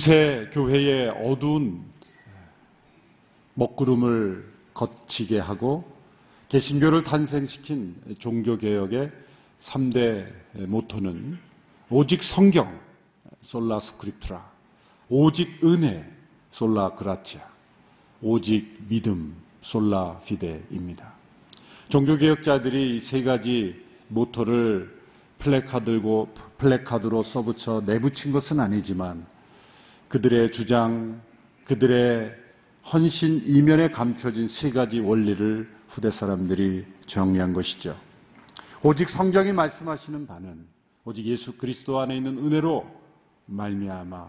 중세 교회의 어두운 먹구름을 거치게 하고 개신교를 탄생시킨 종교개혁의 3대 모토는 오직 성경, 솔라 스크립트라, 오직 은혜, 솔라 그라티아, 오직 믿음, 솔라 피데입니다. 종교개혁자들이 이 세 가지 모토를 플래카드고 플래카드로 써붙여 내붙인 것은 아니지만 그들의 주장, 그들의 헌신 이면에 감춰진 세 가지 원리를 후대 사람들이 정리한 것이죠. 오직 성경이 말씀하시는 바는 오직 예수 그리스도 안에 있는 은혜로 말미암아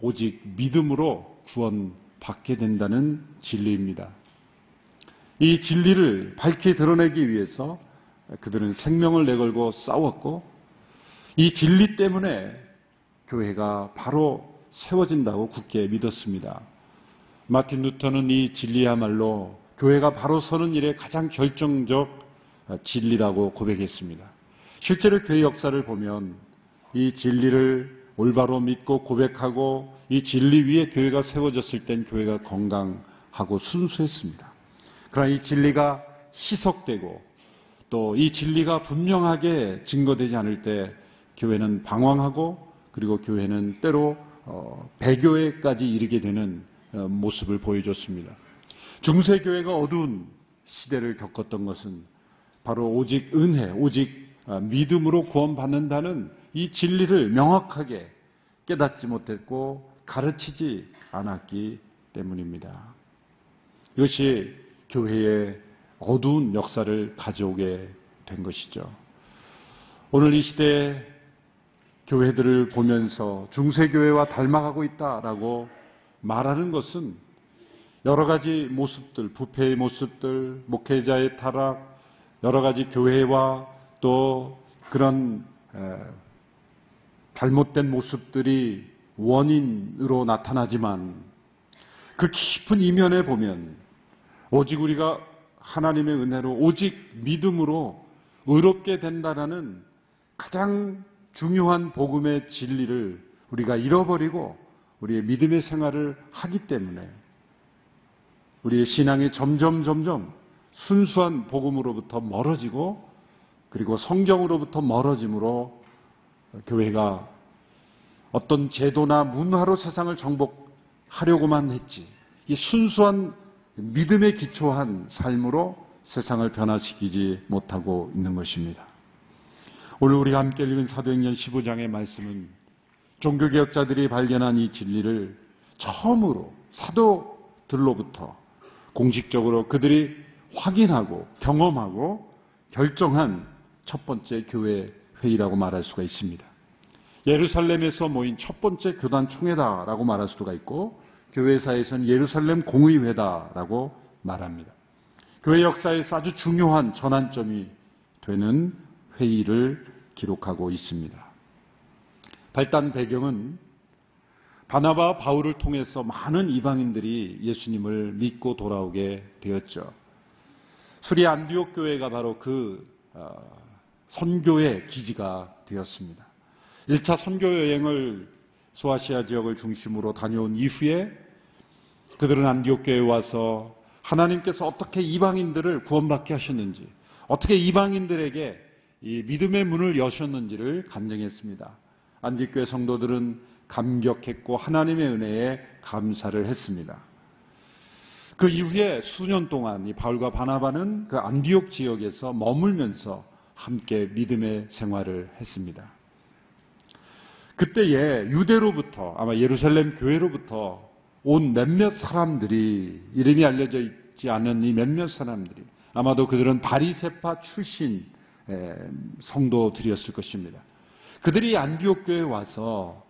오직 믿음으로 구원 받게 된다는 진리입니다. 이 진리를 밝히 드러내기 위해서 그들은 생명을 내걸고 싸웠고 이 진리 때문에 교회가 바로 세워진다고 굳게 믿었습니다. 마틴 루터는 이 진리야말로 교회가 바로 서는 일에 가장 결정적 진리라고 고백했습니다. 실제로 교회 역사를 보면 이 진리를 올바로 믿고 고백하고 이 진리 위에 교회가 세워졌을 땐 교회가 건강하고 순수했습니다. 그러나 이 진리가 희석되고 또 이 진리가 분명하게 증거되지 않을 때 교회는 방황하고 그리고 교회는 때로 어, 배교에까지 이르게 되는 어, 모습을 보여줬습니다. 중세교회가 어두운 시대를 겪었던 것은 바로 오직 은혜, 오직 어, 믿음으로 구원받는다는 이 진리를 명확하게 깨닫지 못했고 가르치지 않았기 때문입니다. 이것이 교회의 어두운 역사를 가져오게 된 것이죠. 오늘 이 시대에 교회들을 보면서 중세교회와 닮아가고 있다라고 말하는 것은 여러 가지 모습들, 부패의 모습들, 목회자의 타락, 여러 가지 교회와 또 그런 잘못된 모습들이 원인으로 나타나지만 그 깊은 이면에 보면 오직 우리가 하나님의 은혜로 오직 믿음으로 의롭게 된다라는 가장 중요한 복음의 진리를 우리가 잃어버리고 우리의 믿음의 생활을 하기 때문에 우리의 신앙이 점점 점점 순수한 복음으로부터 멀어지고 그리고 성경으로부터 멀어짐으로 교회가 어떤 제도나 문화로 세상을 정복하려고만 했지 이 순수한 믿음에 기초한 삶으로 세상을 변화시키지 못하고 있는 것입니다. 오늘 우리가 함께 읽은 사도행전 15장의 말씀은 종교개혁자들이 발견한 이 진리를 처음으로 사도들로부터 공식적으로 그들이 확인하고 경험하고 결정한 첫 번째 교회 회의라고 말할 수가 있습니다. 예루살렘에서 모인 첫 번째 교단 총회다라고 말할 수가 있고 교회사에서는 예루살렘 공의회다라고 말합니다. 교회 역사에서 아주 중요한 전환점이 되는 회의를 기록하고 있습니다. 발단 배경은 바나바 바울을 통해서 많은 이방인들이 예수님을 믿고 돌아오게 되었죠. 수리 안디옥 교회가 바로 그 어, 선교의 기지가 되었습니다. 1차 선교 여행을 소아시아 지역을 중심으로 다녀온 이후에 그들은 안디옥 교회에 와서 하나님께서 어떻게 이방인들을 구원받게 하셨는지, 어떻게 이방인들에게 이 믿음의 문을 여셨는지를 간증했습니다. 안디교회 성도들은 감격했고 하나님의 은혜에 감사를 했습니다. 그 이후에 수년 동안 이 바울과 바나바는 그 안디옥 지역에서 머물면서 함께 믿음의 생활을 했습니다. 그때에 유대로부터 아마 예루살렘 교회로부터 온 몇몇 사람들이 이름이 알려져 있지 않은 이 몇몇 사람들이 아마도 그들은 바리세파 출신 성도들이었을 것입니다. 그들이 안디옥 교회에 와서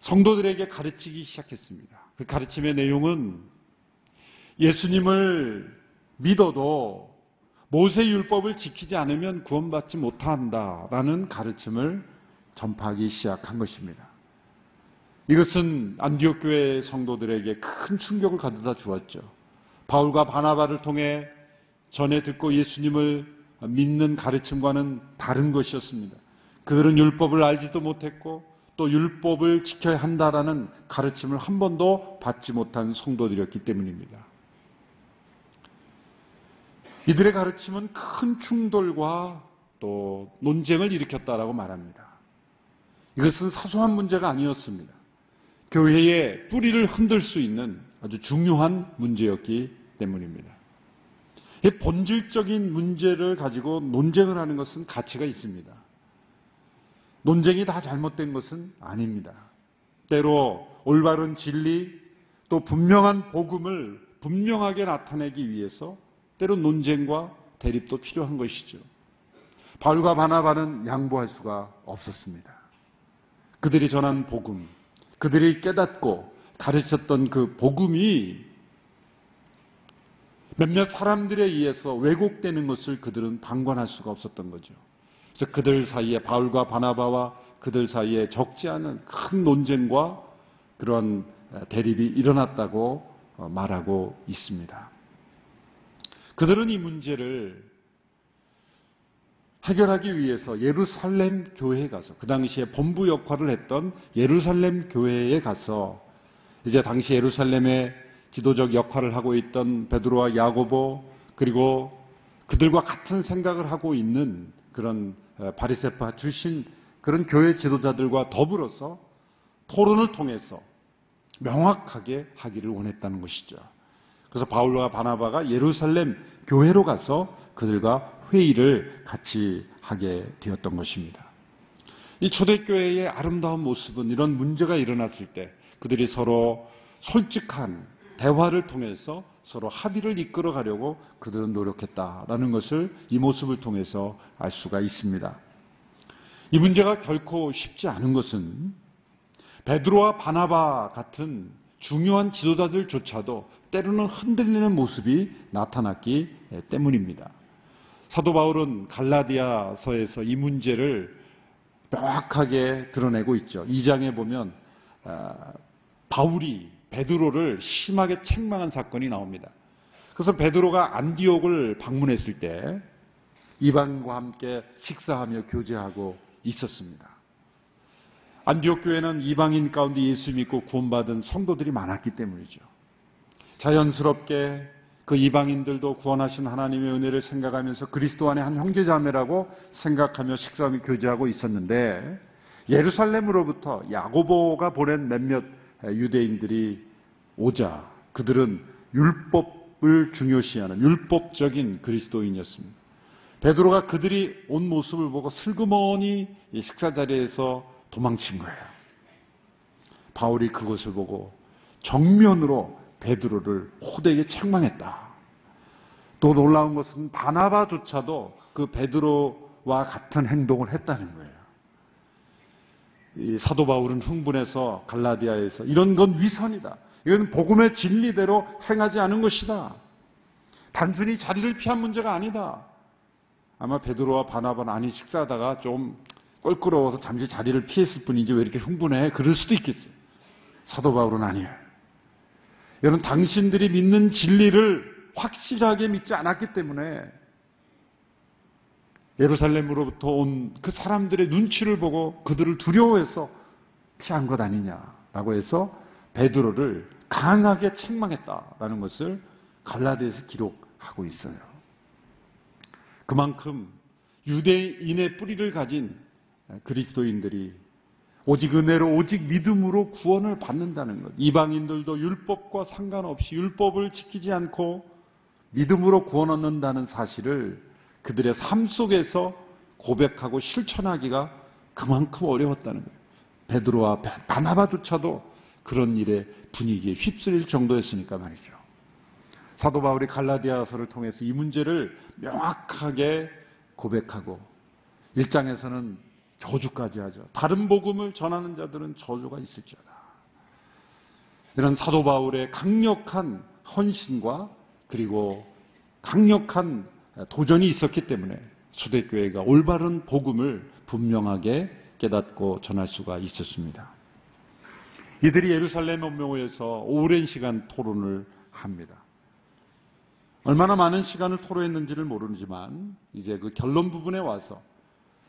성도들에게 가르치기 시작했습니다. 그 가르침의 내용은 예수님을 믿어도 모세 율법을 지키지 않으면 구원받지 못한다라는 가르침을 전파하기 시작한 것입니다. 이것은 안디옥 교회 성도들에게 큰 충격을 가져다 주었죠. 바울과 바나바를 통해 전에 듣고 예수님을 믿는 가르침과는 다른 것이었습니다. 그들은 율법을 알지도 못했고 또 율법을 지켜야 한다라는 가르침을 한 번도 받지 못한 성도들이었기 때문입니다. 이들의 가르침은 큰 충돌과 또 논쟁을 일으켰다라고 말합니다. 이것은 사소한 문제가 아니었습니다. 교회의 뿌리를 흔들 수 있는 아주 중요한 문제였기 때문입니다. 이 본질적인 문제를 가지고 논쟁을 하는 것은 가치가 있습니다. 논쟁이 다 잘못된 것은 아닙니다. 때로 올바른 진리 또 분명한 복음을 분명하게 나타내기 위해서 때로 논쟁과 대립도 필요한 것이죠. 바울과 바나바는 양보할 수가 없었습니다. 그들이 전한 복음, 그들이 깨닫고 가르쳤던 그 복음이 몇몇 사람들에 의해서 왜곡되는 것을 그들은 방관할 수가 없었던 거죠. 그래서 그들 사이에 바울과 바나바와 그들 사이에 적지 않은 큰 논쟁과 그런 대립이 일어났다고 어, 말하고 있습니다. 그들은 이 문제를 해결하기 위해서 예루살렘 교회에 가서 그 당시에 본부 역할을 했던 예루살렘 교회에 가서 이제 당시 예루살렘의 지도적 역할을 하고 있던 베드로와 야고보 그리고 그들과 같은 생각을 하고 있는 그런 바리세파 출신 그런 교회 지도자들과 더불어서 토론을 통해서 명확하게 하기를 원했다는 것이죠. 그래서 바울과 바나바가 예루살렘 교회로 가서 그들과 회의를 같이 하게 되었던 것입니다. 이 초대교회의 아름다운 모습은 이런 문제가 일어났을 때 그들이 서로 솔직한 대화를 통해서 서로 합의를 이끌어 가려고 그들은 노력했다라는 것을 이 모습을 통해서 알 수가 있습니다. 이 문제가 결코 쉽지 않은 것은 베드로와 바나바 같은 중요한 지도자들조차도 때로는 흔들리는 모습이 나타났기 때문입니다. 사도 바울은 갈라디아서에서 이 문제를 명확하게 드러내고 있죠. 2장에 보면 아, 바울이 베드로를 심하게 책망한 사건이 나옵니다. 그래서 베드로가 안디옥을 방문했을 때 이방과 함께 식사하며 교제하고 있었습니다. 안디옥 교회는 이방인 가운데 예수 믿고 구원받은 성도들이 많았기 때문이죠. 자연스럽게 그 이방인들도 구원하신 하나님의 은혜를 생각하면서 그리스도 안에 한 형제자매라고 생각하며 식사하며 교제하고 있었는데 예루살렘으로부터 야고보가 보낸 몇몇 유대인들이 오자 그들은 율법을 중요시하는 율법적인 그리스도인이었습니다. 베드로가 그들이 온 모습을 보고 슬그머니 식사 자리에서 도망친 거예요. 바울이 그것을 보고 정면으로 베드로를 호되게 책망했다. 또 놀라운 것은 바나바조차도 그 베드로와 같은 행동을 했다는 거예요. 사도 바울은 흥분해서 갈라디아에서 이런 건 위선이다. 이건 복음의 진리대로 행하지 않은 것이다. 단순히 자리를 피한 문제가 아니다. 아마 베드로와 바나바는 아니 식사하다가 좀 껄끄러워서 잠시 자리를 피했을 뿐이지 왜 이렇게 흥분해? 그럴 수도 있겠어요. 사도 바울은 아니에요. 여러분, 당신들이 믿는 진리를 확실하게 믿지 않았기 때문에 예루살렘으로부터 온 그 사람들의 눈치를 보고 그들을 두려워해서 피한 것 아니냐라고 해서 베드로를 강하게 책망했다라는 것을 갈라디아에서 기록하고 있어요. 그만큼 유대인의 뿌리를 가진 그리스도인들이 오직 은혜로 오직 믿음으로 구원을 받는다는 것. 이방인들도 율법과 상관없이 율법을 지키지 않고 믿음으로 구원 얻는다는 사실을 그들의 삶 속에서 고백하고 실천하기가 그만큼 어려웠다는 거예요. 베드로와 바나바조차도 그런 일의 분위기에 휩쓸릴 정도였으니까 말이죠. 사도 바울이 갈라디아서를 통해서 이 문제를 명확하게 고백하고 일장에서는 저주까지 하죠. 다른 복음을 전하는 자들은 저주가 있을지어다. 이런 사도 바울의 강력한 헌신과 그리고 강력한 도전이 있었기 때문에 초대교회가 올바른 복음을 분명하게 깨닫고 전할 수가 있었습니다. 이들이 예루살렘 원명회에서 오랜 시간 토론을 합니다. 얼마나 많은 시간을 토로했는지를 모르지만 이제 그 결론 부분에 와서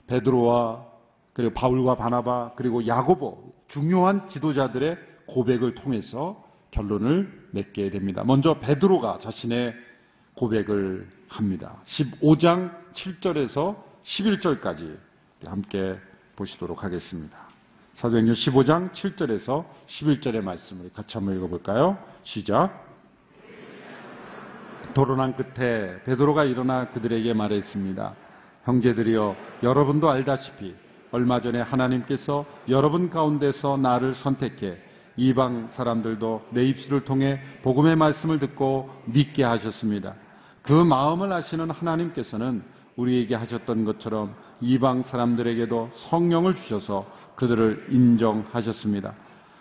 베드로와 그리고 바울과 바나바 그리고 야고보 중요한 지도자들의 고백을 통해서 결론을 맺게 됩니다. 먼저 베드로가 자신의 고백을 합니다. 15장 7절에서 11절까지 함께 보시도록 하겠습니다. 사도행전 15장 7절에서 11절의 말씀을 같이 한번 읽어볼까요? 시작. 도로난 끝에 베드로가 일어나 그들에게 말했습니다. 형제들이여 여러분도 알다시피 얼마 전에 하나님께서 여러분 가운데서 나를 선택해 이방 사람들도 내 입술을 통해 복음의 말씀을 듣고 믿게 하셨습니다. 그 마음을 아시는 하나님께서는 우리에게 하셨던 것처럼 이방 사람들에게도 성령을 주셔서 그들을 인정하셨습니다.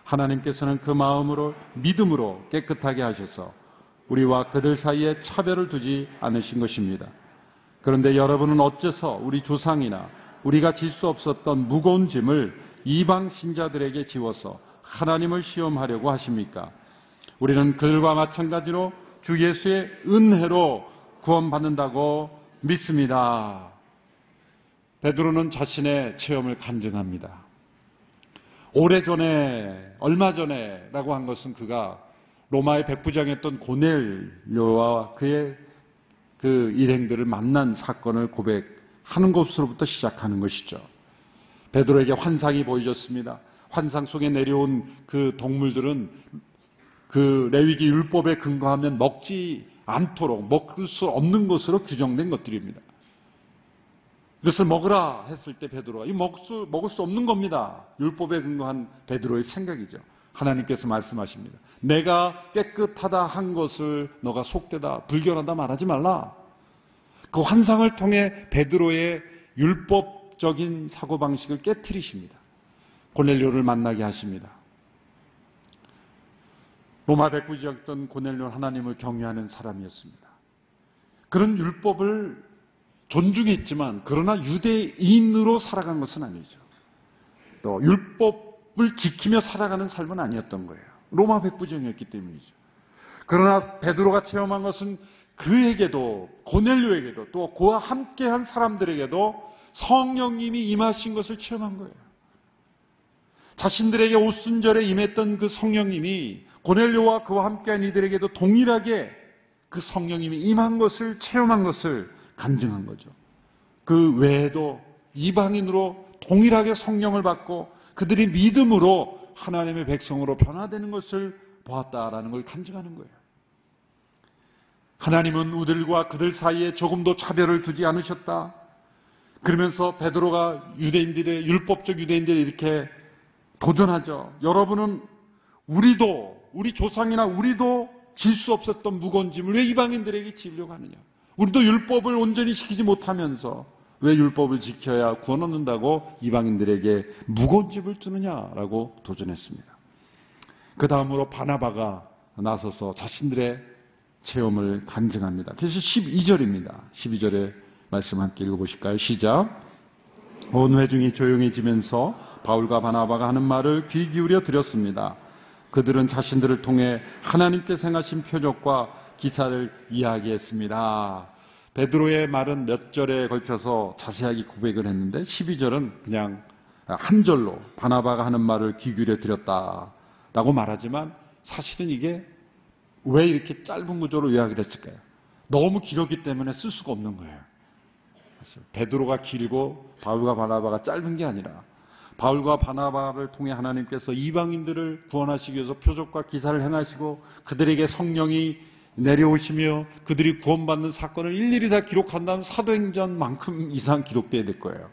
하나님께서는 그 마음으로 믿음으로 깨끗하게 하셔서 우리와 그들 사이에 차별을 두지 않으신 것입니다. 그런데 여러분은 어째서 우리 조상이나 우리가 질 수 없었던 무거운 짐을 이방 신자들에게 지워서 하나님을 시험하려고 하십니까? 우리는 그들과 마찬가지로 주 예수의 은혜로 구원받는다고 믿습니다. 베드로는 자신의 체험을 간증합니다. 오래전에, 얼마 전에라고 한 것은 그가 로마의 백부장이었던 고넬료와 그의 그 일행들을 만난 사건을 고백하는 것으로부터 시작하는 것이죠. 베드로에게 환상이 보여졌습니다. 환상 속에 내려온 그 동물들은 그 레위기 율법에 근거하면 먹지 않도록 먹을 수 없는 것으로 규정된 것들입니다. 이것을 먹으라 했을 때 베드로가 이 먹을 수, 먹을 수 없는 겁니다. 율법에 근거한 베드로의 생각이죠. 하나님께서 말씀하십니다. 내가 깨끗하다 한 것을 너가 속되다 불결하다 말하지 말라. 그 환상을 통해 베드로의 율법적인 사고방식을 깨뜨리십니다. 고넬료를 만나게 하십니다. 로마 백부지였던 고넬료는 하나님을 경외하는 사람이었습니다. 그런 율법을 존중했지만 그러나 유대인으로 살아간 것은 아니죠. 또 율법을 지키며 살아가는 삶은 아니었던 거예요. 로마 백부정이었기 때문이죠. 그러나 베드로가 체험한 것은 그에게도 고넬료에게도 또 그와 함께한 사람들에게도 성령님이 임하신 것을 체험한 거예요. 자신들에게 오순절에 임했던 그 성령님이 고넬료와 그와 함께한 이들에게도 동일하게 그 성령님이 임한 것을 체험한 것을 간증한 거죠. 그 외에도 이방인으로 동일하게 성령을 받고 그들이 믿음으로 하나님의 백성으로 변화되는 것을 보았다라는 걸 간증하는 거예요. 하나님은 우들과 그들 사이에 조금도 차별을 두지 않으셨다. 그러면서 베드로가 유대인들의 율법적 유대인들이 이렇게 도전하죠. 여러분은 우리도 우리 조상이나 우리도 질 수 없었던 무거운 짐을 왜 이방인들에게 지려고 하느냐? 우리도 율법을 온전히 지키지 못하면서 왜 율법을 지켜야 구원 얻는다고 이방인들에게 무거운 짐을 주느냐라고 도전했습니다. 그 다음으로 바나바가 나서서 자신들의 체험을 간증합니다. 그래서 12절입니다. 12절의 말씀 함께 읽어보실까요? 시작. 온 회중이 조용해지면서 바울과 바나바가 하는 말을 귀 기울여 들었습니다. 그들은 자신들을 통해 하나님께 생하신 표적과 기사를 이야기했습니다. 베드로의 말은 몇 절에 걸쳐서 자세하게 고백을 했는데 12절은 그냥 한 절로 바나바가 하는 말을 귀 기울여 드렸다라고 말하지만 사실은 이게 왜 이렇게 짧은 구조로 요약을 했을까요? 너무 길었기 때문에 쓸 수가 없는 거예요. 베드로가 길고 바울과 바나바가 짧은 게 아니라 바울과 바나바를 통해 하나님께서 이방인들을 구원하시기 위해서 표적과 기사를 행하시고 그들에게 성령이 내려오시며 그들이 구원받는 사건을 일일이 다 기록한다면 사도행전만큼 이상 기록돼야 될 거예요.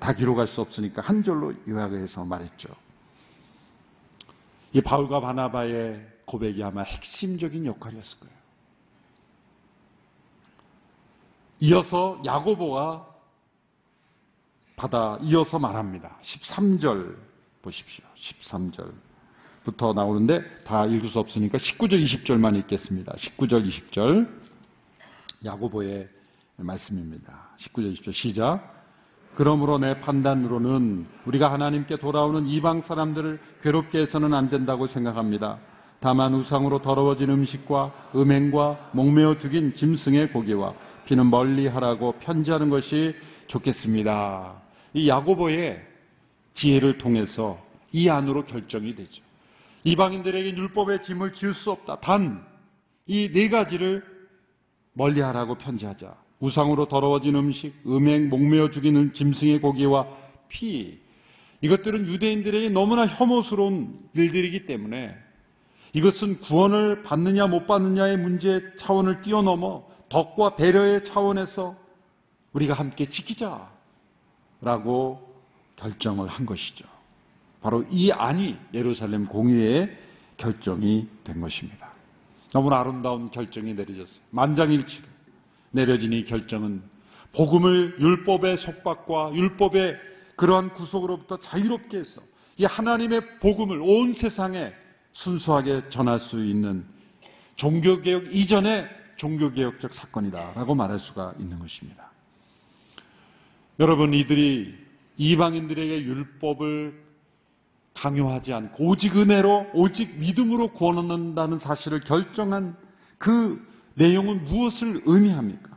다 기록할 수 없으니까 한 절로 요약을 해서 말했죠. 이 바울과 바나바의 고백이 아마 핵심적인 역할이었을 거예요. 이어서 야고보가 받아 이어서 말합니다. 13절 보십시오. 13절부터 나오는데 다 읽을 수 없으니까 19절, 20절만 읽겠습니다. 19절, 20절 야고보의 말씀입니다. 19절, 20절 시작. 그러므로 내 판단으로는 우리가 하나님께 돌아오는 이방 사람들을 괴롭게 해서는 안 된다고 생각합니다. 다만 우상으로 더러워진 음식과 음행과 목매어 죽인 짐승의 고기와 피는 멀리 하라고 편지하는 것이 좋겠습니다. 이 야고보의 지혜를 통해서 이 안으로 결정이 되죠. 이방인들에게 율법의 짐을 지을 수 없다. 단 이 네 가지를 멀리하라고 편지하자. 우상으로 더러워진 음식, 음행, 목매어 죽이는 짐승의 고기와 피. 이것들은 유대인들에게 너무나 혐오스러운 일들이기 때문에 이것은 구원을 받느냐 못 받느냐의 문제 차원을 뛰어넘어 덕과 배려의 차원에서 우리가 함께 지키자 라고 결정을 한 것이죠. 바로 이 안이 예루살렘 공의회의 결정이 된 것입니다. 너무나 아름다운 결정이 내려졌어요. 만장일치로 내려진 이 결정은 복음을 율법의 속박과 율법의 그러한 구속으로부터 자유롭게 해서 이 하나님의 복음을 온 세상에 순수하게 전할 수 있는 종교개혁 이전의 종교개혁적 사건이다라고 말할 수가 있는 것입니다. 여러분, 이들이 이방인들에게 율법을 강요하지 않고 오직 은혜로 오직 믿음으로 구원 얻는다는 사실을 결정한 그 내용은 무엇을 의미합니까?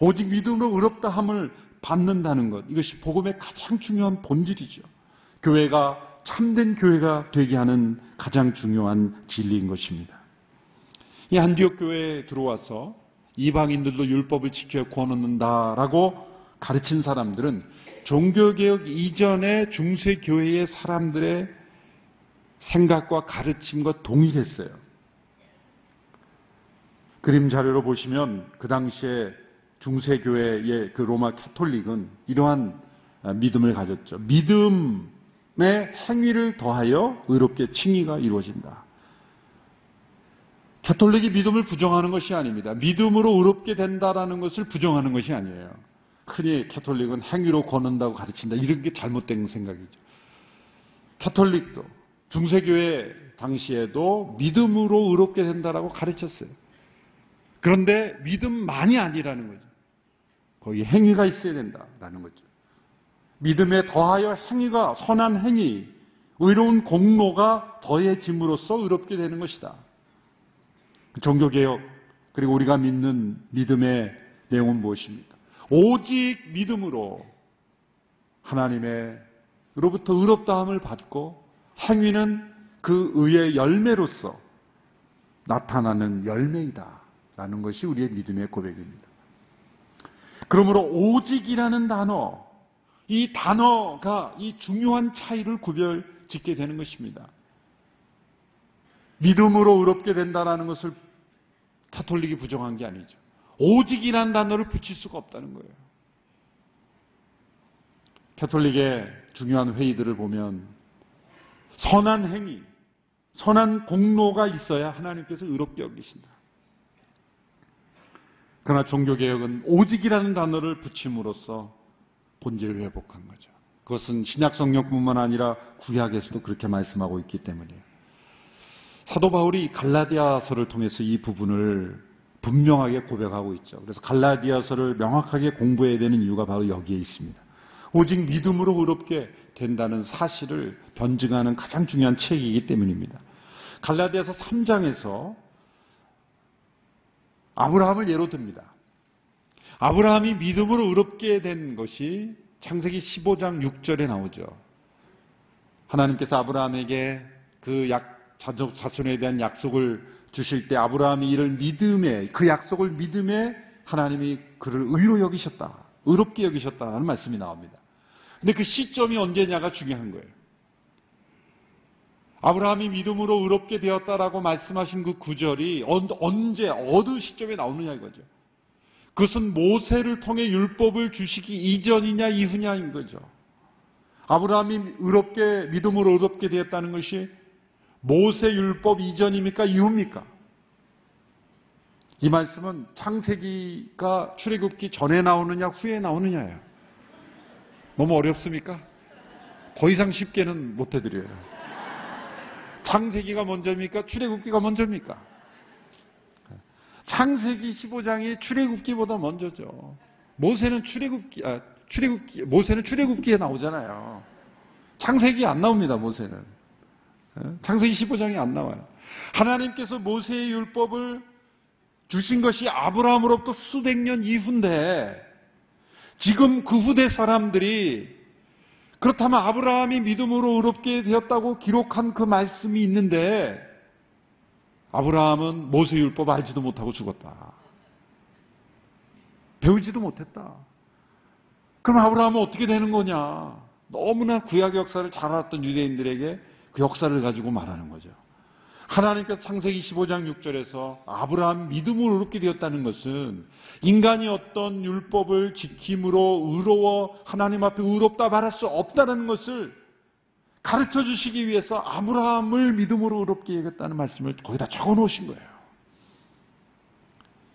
오직 믿음으로 의롭다 함을 받는다는 것 이것이 복음의 가장 중요한 본질이죠. 교회가 참된 교회가 되게 하는 가장 중요한 진리인 것입니다. 이 안디옥 교회에 들어와서 이방인들도 율법을 지켜 구원 얻는다라고 가르친 사람들은 종교개혁 이전의 중세교회의 사람들의 생각과 가르침과 동일했어요. 그림 자료로 보시면 그 당시에 중세교회의 그 로마 캐톨릭은 이러한 믿음을 가졌죠. 믿음의 행위를 더하여 의롭게 칭의가 이루어진다. 캐톨릭이 믿음을 부정하는 것이 아닙니다. 믿음으로 의롭게 된다라는 것을 부정하는 것이 아니에요. 흔히 캐톨릭은 행위로 거는다고 가르친다. 이런 게 잘못된 생각이죠. 캐톨릭도 중세교회 당시에도 믿음으로 의롭게 된다라고 가르쳤어요. 그런데 믿음만이 아니라는 거죠. 거기 행위가 있어야 된다라는 거죠. 믿음에 더하여 행위가 선한 행위, 의로운 공로가 더해짐으로써 의롭게 되는 것이다. 종교개혁 그리고 우리가 믿는 믿음의 내용은 무엇입니까? 오직 믿음으로 하나님의로부터 의롭다함을 받고 행위는 그 의의 열매로서 나타나는 열매이다. 라는 것이 우리의 믿음의 고백입니다. 그러므로 오직이라는 단어, 이 단어가 이 중요한 차이를 구별 짓게 되는 것입니다. 믿음으로 의롭게 된다는 것을 카톨릭이 부정한 게 아니죠. 오직이라는 단어를 붙일 수가 없다는 거예요. 캐톨릭의 중요한 회의들을 보면 선한 행위, 선한 공로가 있어야 하나님께서 의롭게 여기신다. 그러나 종교개혁은 오직이라는 단어를 붙임으로써 본질을 회복한 거죠. 그것은 신약 성령뿐만 아니라 구약에서도 그렇게 말씀하고 있기 때문이에요. 사도 바울이 갈라디아서를 통해서 이 부분을 분명하게 고백하고 있죠. 그래서 갈라디아서를 명확하게 공부해야 되는 이유가 바로 여기에 있습니다. 오직 믿음으로 의롭게 된다는 사실을 변증하는 가장 중요한 책이기 때문입니다. 갈라디아서 3장에서 아브라함을 예로 듭니다. 아브라함이 믿음으로 의롭게 된 것이 창세기 15장 6절에 나오죠. 하나님께서 아브라함에게 그 약, 자손에 대한 약속을 주실 때 아브라함이 이를 믿음에 그 약속을 믿음에 하나님이 그를 의로 여기셨다. 의롭게 여기셨다는 말씀이 나옵니다. 근데 그 시점이 언제냐가 중요한 거예요. 아브라함이 믿음으로 의롭게 되었다라고 말씀하신 그 구절이 언제 어느 시점에 나오느냐 이거죠. 그것은 모세를 통해 율법을 주시기 이전이냐 이후냐인 거죠. 아브라함이 의롭게 믿음으로 의롭게 되었다는 것이 모세 율법 이전입니까? 이후입니까? 이 말씀은 창세기가 출애굽기 전에 나오느냐 후에 나오느냐예요. 너무 어렵습니까? 더 이상 쉽게는 못 해드려요. 창세기가 먼저입니까? 출애굽기가 먼저입니까? 창세기 15장이 출애굽기보다 먼저죠. 모세는 출애굽기 아, 출애굽기 모세는 출애굽기에 나오잖아요. 창세기 안 나옵니다. 모세는. 예? 창세기 15장이 안 나와요. 하나님께서 모세의 율법을 주신 것이 아브라함으로부터 수백 년 이후인데 지금 그 후대 사람들이 그렇다면 아브라함이 믿음으로 의롭게 되었다고 기록한 그 말씀이 있는데 아브라함은 모세 율법 알지도 못하고 죽었다. 배우지도 못했다. 그럼 아브라함은 어떻게 되는 거냐? 너무나 구약 역사를 잘 알았던 유대인들에게 그 역사를 가지고 말하는 거죠. 하나님께서 창세기 15장 6절에서 아브라함 믿음으로 의롭게 되었다는 것은 인간이 어떤 율법을 지킴으로 의로워 하나님 앞에 의롭다 말할 수 없다는 것을 가르쳐 주시기 위해서 아브라함을 믿음으로 의롭게 여겼다는 말씀을 거기다 적어 놓으신 거예요.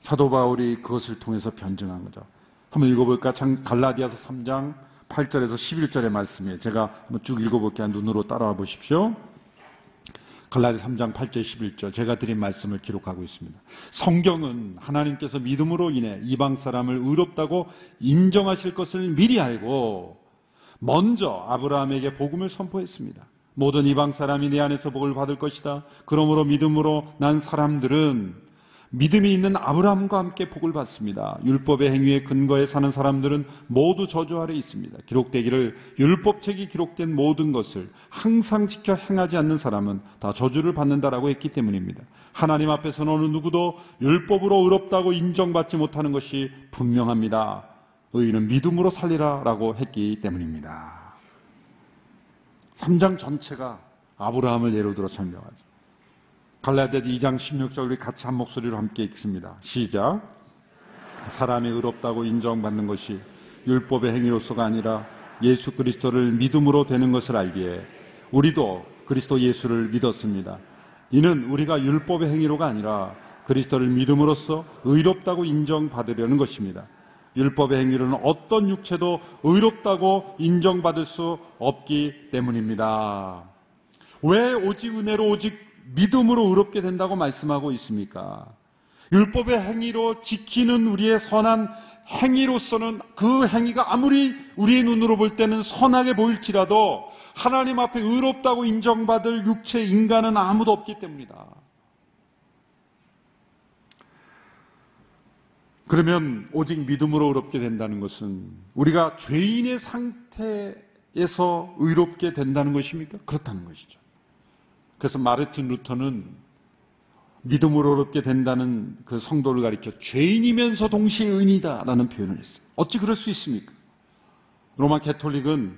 사도 바울이 그것을 통해서 변증한 거죠. 한번 읽어볼까? 갈라디아서 3장 8절에서 11절의 말씀이에요. 제가 쭉 읽어볼게요. 눈으로 따라와 보십시오. 갈라디 3장 8절 11절 제가 드린 말씀을 기록하고 있습니다. 성경은 하나님께서 믿음으로 인해 이방 사람을 의롭다고 인정하실 것을 미리 알고 먼저 아브라함에게 복음을 선포했습니다. 모든 이방 사람이 내 안에서 복을 받을 것이다. 그러므로 믿음으로 난 사람들은 믿음이 있는 아브라함과 함께 복을 받습니다. 율법의 행위에 근거해 사는 사람들은 모두 저주 아래 있습니다. 기록되기를 율법책이 기록된 모든 것을 항상 지켜 행하지 않는 사람은 다 저주를 받는다라고 했기 때문입니다. 하나님 앞에서는 어느 누구도 율법으로 의롭다고 인정받지 못하는 것이 분명합니다. 의인은 믿음으로 살리라라고 했기 때문입니다. 3장 전체가 아브라함을 예로 들어 설명하죠. 갈라디아 2장 16절 우리 같이 한 목소리로 함께 읽습니다. 시작. 사람이 의롭다고 인정받는 것이 율법의 행위로서가 아니라 예수 그리스도를 믿음으로 되는 것을 알기에 우리도 그리스도 예수를 믿었습니다. 이는 우리가 율법의 행위로가 아니라 그리스도를 믿음으로써 의롭다고 인정받으려는 것입니다. 율법의 행위로는 어떤 육체도 의롭다고 인정받을 수 없기 때문입니다. 왜 오직 은혜로 오직 믿음으로 의롭게 된다고 말씀하고 있습니까? 율법의 행위로 지키는 우리의 선한 행위로서는 그 행위가 아무리 우리의 눈으로 볼 때는 선하게 보일지라도 하나님 앞에 의롭다고 인정받을 육체 인간은 아무도 없기 때문이다. 그러면 오직 믿음으로 의롭게 된다는 것은 우리가 죄인의 상태에서 의롭게 된다는 것입니까? 그렇다는 것이죠. 그래서 마르틴 루터는 믿음으로 어렵게 된다는 그 성도를 가리켜 죄인이면서 동시에 의인이다라는 표현을 했어요. 어찌 그럴 수 있습니까? 로마 캐톨릭은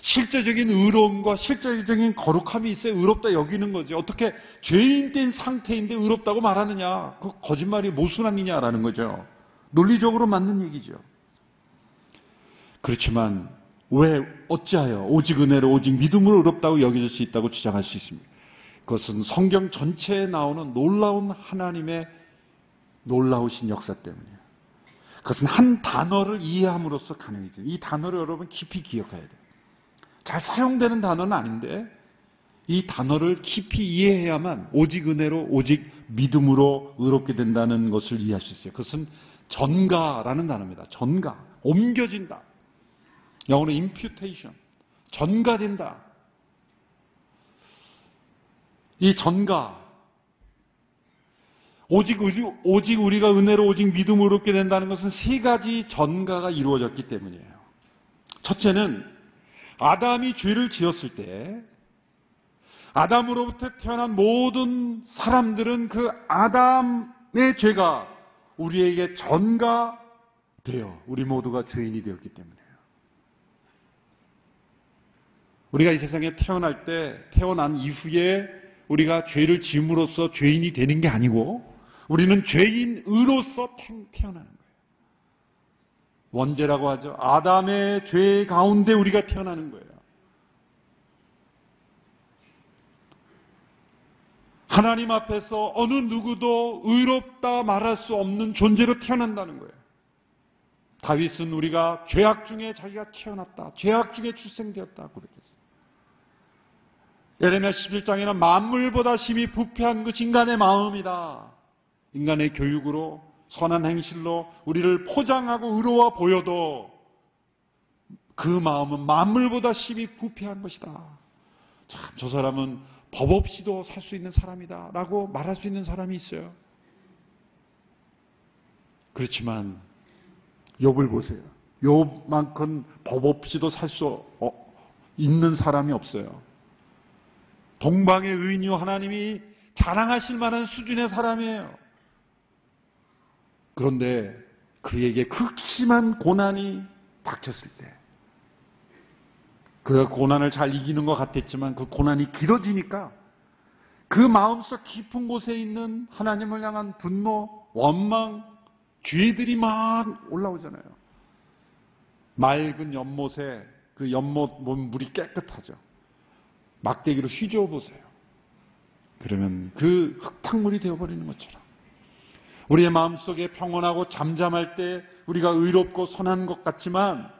실제적인 의로움과 실제적인 거룩함이 있어야 의롭다 여기는 거지. 어떻게 죄인 된 상태인데 의롭다고 말하느냐? 그 거짓말이 모순함이냐라는 거죠. 논리적으로 맞는 얘기죠. 그렇지만 왜 어찌하여 오직 은혜로 오직 믿음으로 의롭다고 여겨질 수 있다고 주장할 수 있습니다. 그것은 성경 전체에 나오는 놀라운 하나님의 놀라우신 역사 때문이에요. 그것은 한 단어를 이해함으로써 가능해져. 이 단어를 여러분 깊이 기억해야 돼요. 잘 사용되는 단어는 아닌데 이 단어를 깊이 이해해야만 오직 은혜로 오직 믿음으로 의롭게 된다는 것을 이해할 수 있어요. 그것은 전가라는 단어입니다. 전가. 옮겨진다. 영어로 imputation. 전가된다. 이 전가. 오직, 오직 우리가 은혜로 오직 믿음으로 얻게 된다는 것은 세 가지 전가가 이루어졌기 때문이에요. 첫째는 아담이 죄를 지었을 때 아담으로부터 태어난 모든 사람들은 그 아담의 죄가 우리에게 전가되어 우리 모두가 죄인이 되었기 때문에 우리가 이 세상에 태어날 때 태어난 이후에 우리가 죄를 지음으로써 죄인이 되는 게 아니고 우리는 죄인으로서 태어나는 거예요. 원죄라고 하죠. 아담의 죄 가운데 우리가 태어나는 거예요. 하나님 앞에서 어느 누구도 의롭다 말할 수 없는 존재로 태어난다는 거예요. 다윗은 우리가 죄악 중에 자기가 태어났다. 죄악 중에 출생되었다. 그렇게 했어요. 예레미야 11장에는 만물보다 심히 부패한 것 인간의 마음이다. 인간의 교육으로 선한 행실로 우리를 포장하고 의로워 보여도 그 마음은 만물보다 심히 부패한 것이다. 참, 저 사람은 법 없이도 살 수 있는 사람이다. 라고 말할 수 있는 사람이 있어요. 그렇지만, 욥을 보세요. 욥만큼 법 없이도 살 수 있는 사람이 없어요. 동방의 의인이요 하나님이 자랑하실 만한 수준의 사람이에요. 그런데 그에게 극심한 고난이 닥쳤을 때, 그 고난을 잘 이기는 것 같았지만 그 고난이 길어지니까 그 마음속 깊은 곳에 있는 하나님을 향한 분노, 원망, 죄들이 막 올라오잖아요. 맑은 연못에 그 연못 물이 깨끗하죠. 막대기로 휘저어 보세요. 그러면 그 흙탕물이 되어버리는 것처럼 우리의 마음속에 평온하고 잠잠할 때 우리가 의롭고 선한 것 같지만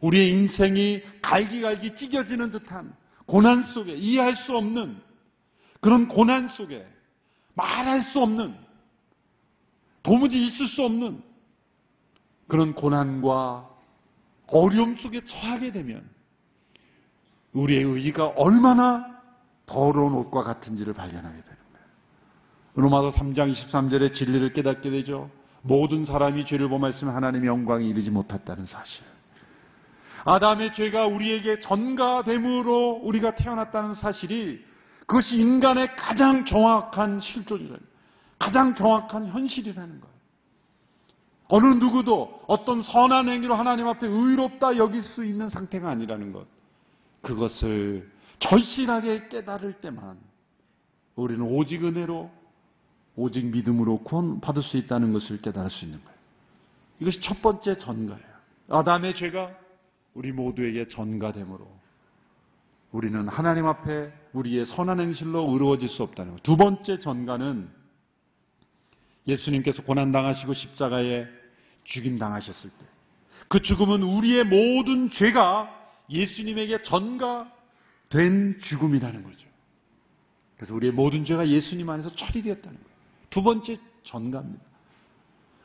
우리의 인생이 갈기갈기 찢겨지는 듯한 고난 속에 이해할 수 없는 그런 고난 속에 말할 수 없는 도무지 있을 수 없는 그런 고난과 어려움 속에 처하게 되면 우리의 의의가 얼마나 더러운 옷과 같은지를 발견하게 되는 거예요. 로마서 3장 23절에 진리를 깨닫게 되죠. 모든 사람이 죄를 범했으면 하나님의 영광이 이르지 못했다는 사실. 아담의 죄가 우리에게 전가됨으로 우리가 태어났다는 사실이 그것이 인간의 가장 정확한 실존이라는 가장 정확한 현실이라는 거예요. 어느 누구도 어떤 선한 행위로 하나님 앞에 의롭다 여길 수 있는 상태가 아니라는 것. 그것을 절실하게 깨달을 때만 우리는 오직 은혜로 오직 믿음으로 구원받을 수 있다는 것을 깨달을 수 있는 거예요. 이것이 첫 번째 전가예요. 아담의 죄가 우리 모두에게 전가됨으로 우리는 하나님 앞에 우리의 선한 행실로 의로워질 수 없다는 거예요. 두 번째 전가는 예수님께서 고난당하시고 십자가에 죽임당하셨을 때 그 죽음은 우리의 모든 죄가 예수님에게 전가된 죽음이라는 거죠. 그래서 우리의 모든 죄가 예수님 안에서 처리되었다는 거예요. 두 번째 전가입니다.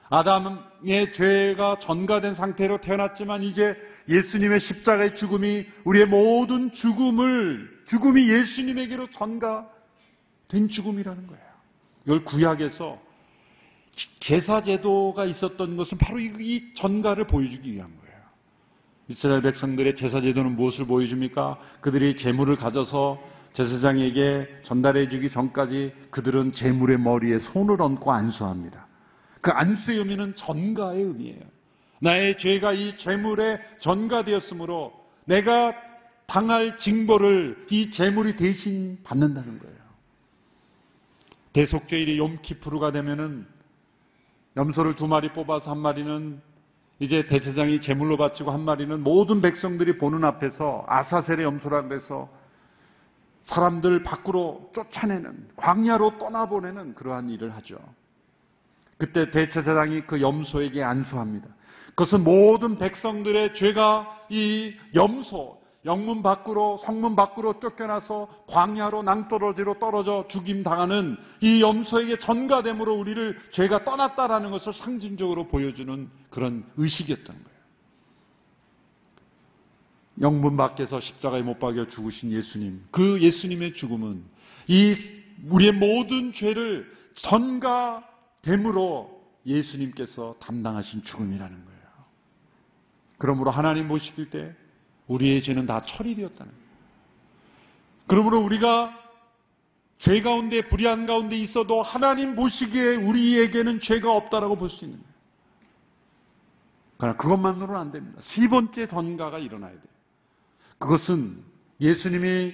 아담의 죄가 전가된 상태로 태어났지만 이제 예수님의 십자가의 죽음이 우리의 모든 죽음을 죽음이 예수님에게로 전가된 죽음이라는 거예요. 이걸 구약에서 제사 제도가 있었던 것은 바로 이 전가를 보여주기 위한 거예요. 이스라엘 백성들의 제사 제도는 무엇을 보여줍니까? 그들이 재물을 가져서 제사장에게 전달해 주기 전까지 그들은 재물의 머리에 손을 얹고 안수합니다. 그 안수의 의미는 전가의 의미예요. 나의 죄가 이 재물에 전가되었으므로 내가 당할 징벌을 이 재물이 대신 받는다는 거예요. 대속죄일이 욤키프루가 되면은 염소를 두 마리 뽑아서 한 마리는 이제 대제장이 제물로 바치고 한 마리는 모든 백성들이 보는 앞에서 아사셀의 염소라 그래서 사람들 밖으로 쫓아내는 광야로 떠나보내는 그러한 일을 하죠. 그때 대제사장이 그 염소에게 안수합니다. 그것은 모든 백성들의 죄가 이 염소, 영문 밖으로 성문 밖으로 쫓겨나서 광야로 낭떠러지로 떨어져 죽임 당하는 이 염소에게 전가됨으로 우리를 죄가 떠났다라는 것을 상징적으로 보여주는 그런 의식이었던 거예요. 영문 밖에서 십자가에 못 박여 죽으신 예수님, 그 예수님의 죽음은 이 우리의 모든 죄를 전가됨으로 예수님께서 담당하신 죽음이라는 거예요. 그러므로 하나님 모시길 때 우리의 죄는 다 처리되었다는. 그러므로 우리가 죄 가운데 불의한 가운데 있어도 하나님 보시기에 우리에게는 죄가 없다라고 볼 수 있는 거예요. 그러나 그것만으로는 안 됩니다. 세 번째 전가가 일어나야 돼요. 그것은 예수님이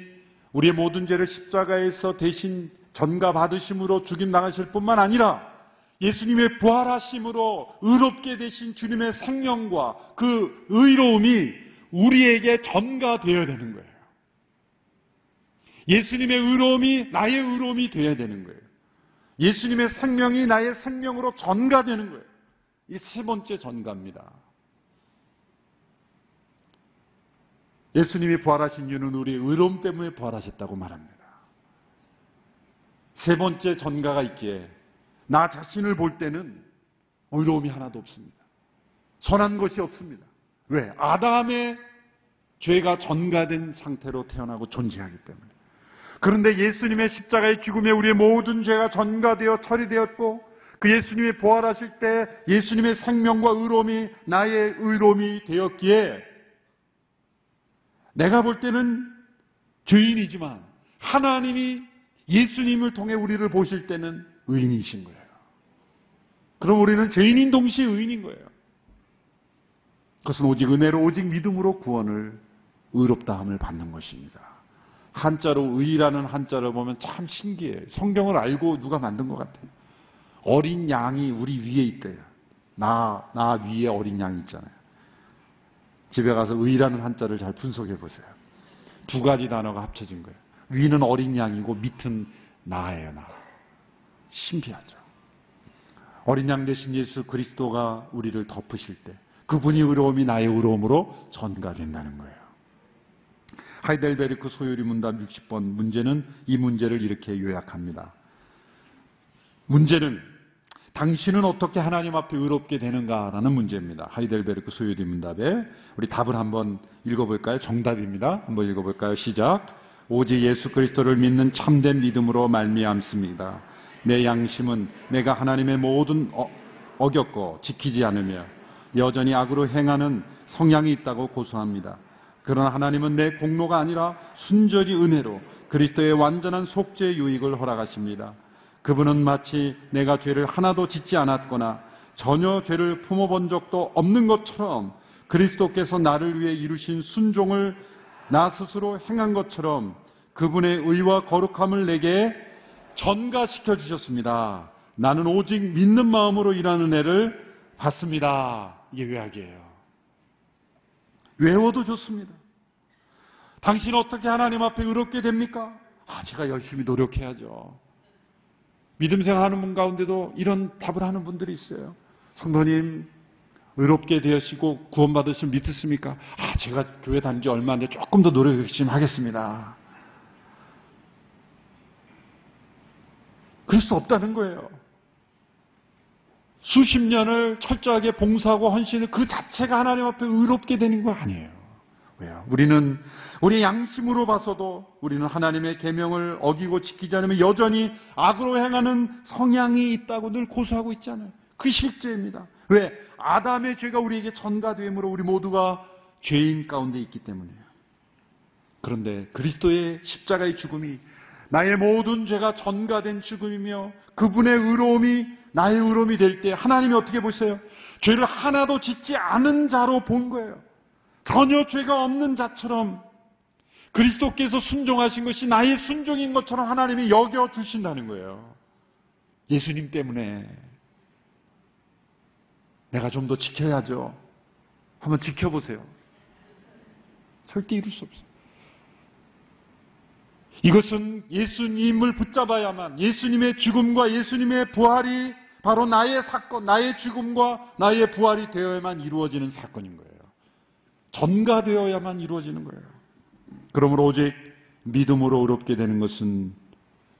우리의 모든 죄를 십자가에서 대신 전가 받으심으로 죽임 당하실 뿐만 아니라 예수님의 부활하심으로 의롭게 되신 주님의 생명과 그 의로움이 우리에게 전가되어야 되는 거예요. 예수님의 의로움이 나의 의로움이 되어야 되는 거예요. 예수님의 생명이 나의 생명으로 전가되는 거예요. 이 세 번째 전가입니다. 예수님이 부활하신 이유는 우리의 의로움 때문에 부활하셨다고 말합니다. 세 번째 전가가 있기에 나 자신을 볼 때는 의로움이 하나도 없습니다. 선한 것이 없습니다. 왜? 아담의 죄가 전가된 상태로 태어나고 존재하기 때문에. 그런데 예수님의 십자가의 죽음에 우리의 모든 죄가 전가되어 처리되었고 그 예수님이 부활하실 때 예수님의 생명과 의로움이 나의 의로움이 되었기에 내가 볼 때는 죄인이지만 하나님이 예수님을 통해 우리를 보실 때는 의인이신 거예요. 그럼 우리는 죄인인 동시에 의인인 거예요. 그것은 오직 은혜로 오직 믿음으로 구원을 의롭다함을 받는 것입니다. 한자로 의라는 한자를 보면 참 신기해요. 성경을 알고 누가 만든 것 같아요. 어린 양이 우리 위에 있대요. 나, 나 위에 어린 양이 있잖아요. 집에 가서 의라는 한자를 잘 분석해 보세요. 두 가지 단어가 합쳐진 거예요. 위는 어린 양이고 밑은 나예요, 나. 신비하죠. 어린 양 대신 예수 그리스도가 우리를 덮으실 때 그분이 의로움이 나의 의로움으로 전가된다는 거예요. 하이델베르크 소요리 문답 60번 문제는 이 문제를 이렇게 요약합니다. 문제는 당신은 어떻게 하나님 앞에 의롭게 되는가라는 문제입니다. 하이델베르크 소요리 문답에 우리 답을 한번 읽어볼까요? 정답입니다. 한번 읽어볼까요? 시작. 오직 예수 그리스도를 믿는 참된 믿음으로 말미암습니다. 내 양심은 내가 하나님의 모든 어, 어겼고 지키지 않으며 여전히 악으로 행하는 성향이 있다고 고소합니다. 그러나 하나님은 내 공로가 아니라 순전히 은혜로 그리스도의 완전한 속죄 유익을 허락하십니다. 그분은 마치 내가 죄를 하나도 짓지 않았거나 전혀 죄를 품어본 적도 없는 것처럼 그리스도께서 나를 위해 이루신 순종을 나 스스로 행한 것처럼 그분의 의와 거룩함을 내게 전가시켜 주셨습니다. 나는 오직 믿는 마음으로 일하는 애를 받습니다. 이게 의학이에요. 외워도 좋습니다. 당신 어떻게 하나님 앞에 의롭게 됩니까? 아, 제가 열심히 노력해야죠. 믿음 생활하는 분 가운데도 이런 답을 하는 분들이 있어요. 성도님, 의롭게 되시고 구원받으시면 믿으십니까? 아, 제가 교회 다닌 지 얼마 안 돼 조금 더 노력 열심히 하겠습니다. 그럴 수 없다는 거예요. 수십 년을 철저하게 봉사하고 헌신을 그 자체가 하나님 앞에 의롭게 되는 거 아니에요. 왜요? 우리는 우리 양심으로 봐서도 우리는 하나님의 계명을 어기고 지키지 않으면 여전히 악으로 행하는 성향이 있다고 늘 고소하고 있잖아요. 그 실제입니다. 왜? 아담의 죄가 우리에게 전가됨으로 우리 모두가 죄인 가운데 있기 때문이에요. 그런데 그리스도의 십자가의 죽음이 나의 모든 죄가 전가된 죽음이며 그분의 의로움이 나의 의로움이 될 때 하나님이 어떻게 보세요? 죄를 하나도 짓지 않은 자로 본 거예요. 전혀 죄가 없는 자처럼 그리스도께서 순종하신 것이 나의 순종인 것처럼 하나님이 여겨 주신다는 거예요. 예수님 때문에 내가 좀 더 지켜야죠. 한번 지켜보세요. 절대 이룰 수 없어요. 이것은 예수님을 붙잡아야만 예수님의 죽음과 예수님의 부활이 바로 나의 사건, 나의 죽음과 나의 부활이 되어야만 이루어지는 사건인 거예요. 전가되어야만 이루어지는 거예요. 그러므로 오직 믿음으로 의롭게 되는 것은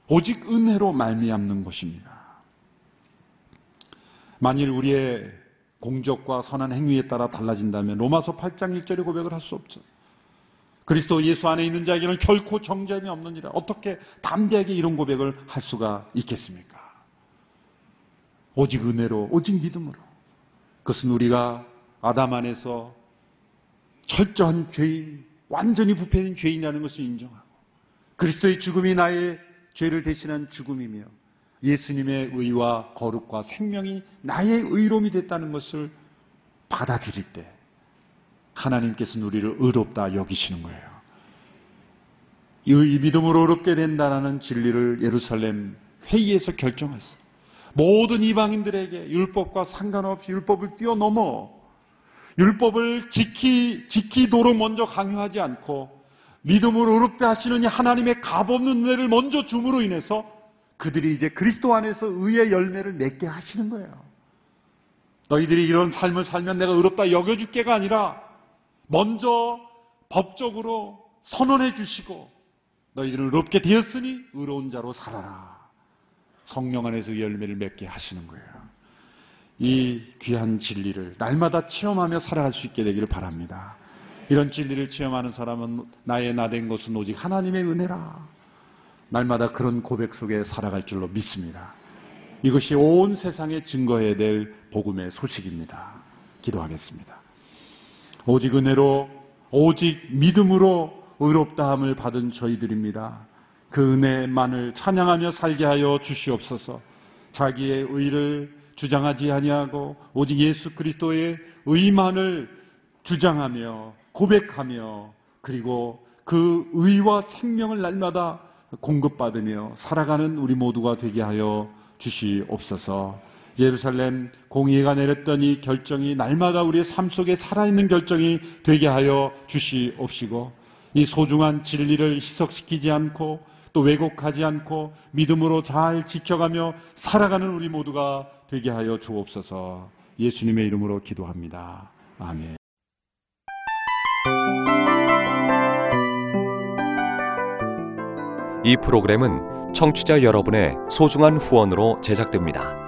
오직 은혜로 말미암는 것입니다. 만일 우리의 공적과 선한 행위에 따라 달라진다면 로마서 8장 1절의 고백을 할 수 없죠. 그리스도 예수 안에 있는 자에게는 결코 정죄함이 없느니라. 어떻게 담대하게 이런 고백을 할 수가 있겠습니까? 오직 은혜로, 오직 믿음으로. 그것은 우리가 아담 안에서 철저한 죄인, 완전히 부패된 죄인이라는 것을 인정하고 그리스도의 죽음이 나의 죄를 대신한 죽음이며 예수님의 의와 거룩과 생명이 나의 의로움이 됐다는 것을 받아들일 때 하나님께서는 우리를 의롭다 여기시는 거예요. 이 믿음으로 의롭게 된다는 진리를 예루살렘 회의에서 결정했어요. 모든 이방인들에게 율법과 상관없이 율법을 뛰어넘어 율법을 지키, 지키도록 먼저 강요하지 않고 믿음으로 의롭게 하시는 이 하나님의 값없는 은혜를 먼저 줌으로 인해서 그들이 이제 그리스도 안에서 의의 열매를 맺게 하시는 거예요. 너희들이 이런 삶을 살면 내가 의롭다 여겨줄게가 아니라 먼저 법적으로 선언해 주시고 너희들은 의롭게 되었으니 의로운 자로 살아라. 성령 안에서 열매를 맺게 하시는 거예요. 이 귀한 진리를 날마다 체험하며 살아갈 수 있게 되기를 바랍니다. 이런 진리를 체험하는 사람은 나의 나 된 것은 오직 하나님의 은혜라. 날마다 그런 고백 속에 살아갈 줄로 믿습니다. 이것이 온 세상에 증거해야 될 복음의 소식입니다. 기도하겠습니다. 오직 은혜로 오직 믿음으로 의롭다함을 받은 저희들입니다. 그 은혜만을 찬양하며 살게 하여 주시옵소서. 자기의 의를 주장하지 아니하고 오직 예수 그리스도의 의만을 주장하며 고백하며 그리고 그 의와 생명을 날마다 공급받으며 살아가는 우리 모두가 되게 하여 주시옵소서. 예루살렘 공의가 내렸던 이 결정이 날마다 우리의 삶 속에 살아있는 결정이 되게 하여 주시옵시고 이 소중한 진리를 희석시키지 않고 또 왜곡하지 않고 믿음으로 잘 지켜가며 살아가는 우리 모두가 되게 하여 주옵소서 예수님의 이름으로 기도합니다. 아멘. 이 프로그램은 청취자 여러분의 소중한 후원으로 제작됩니다.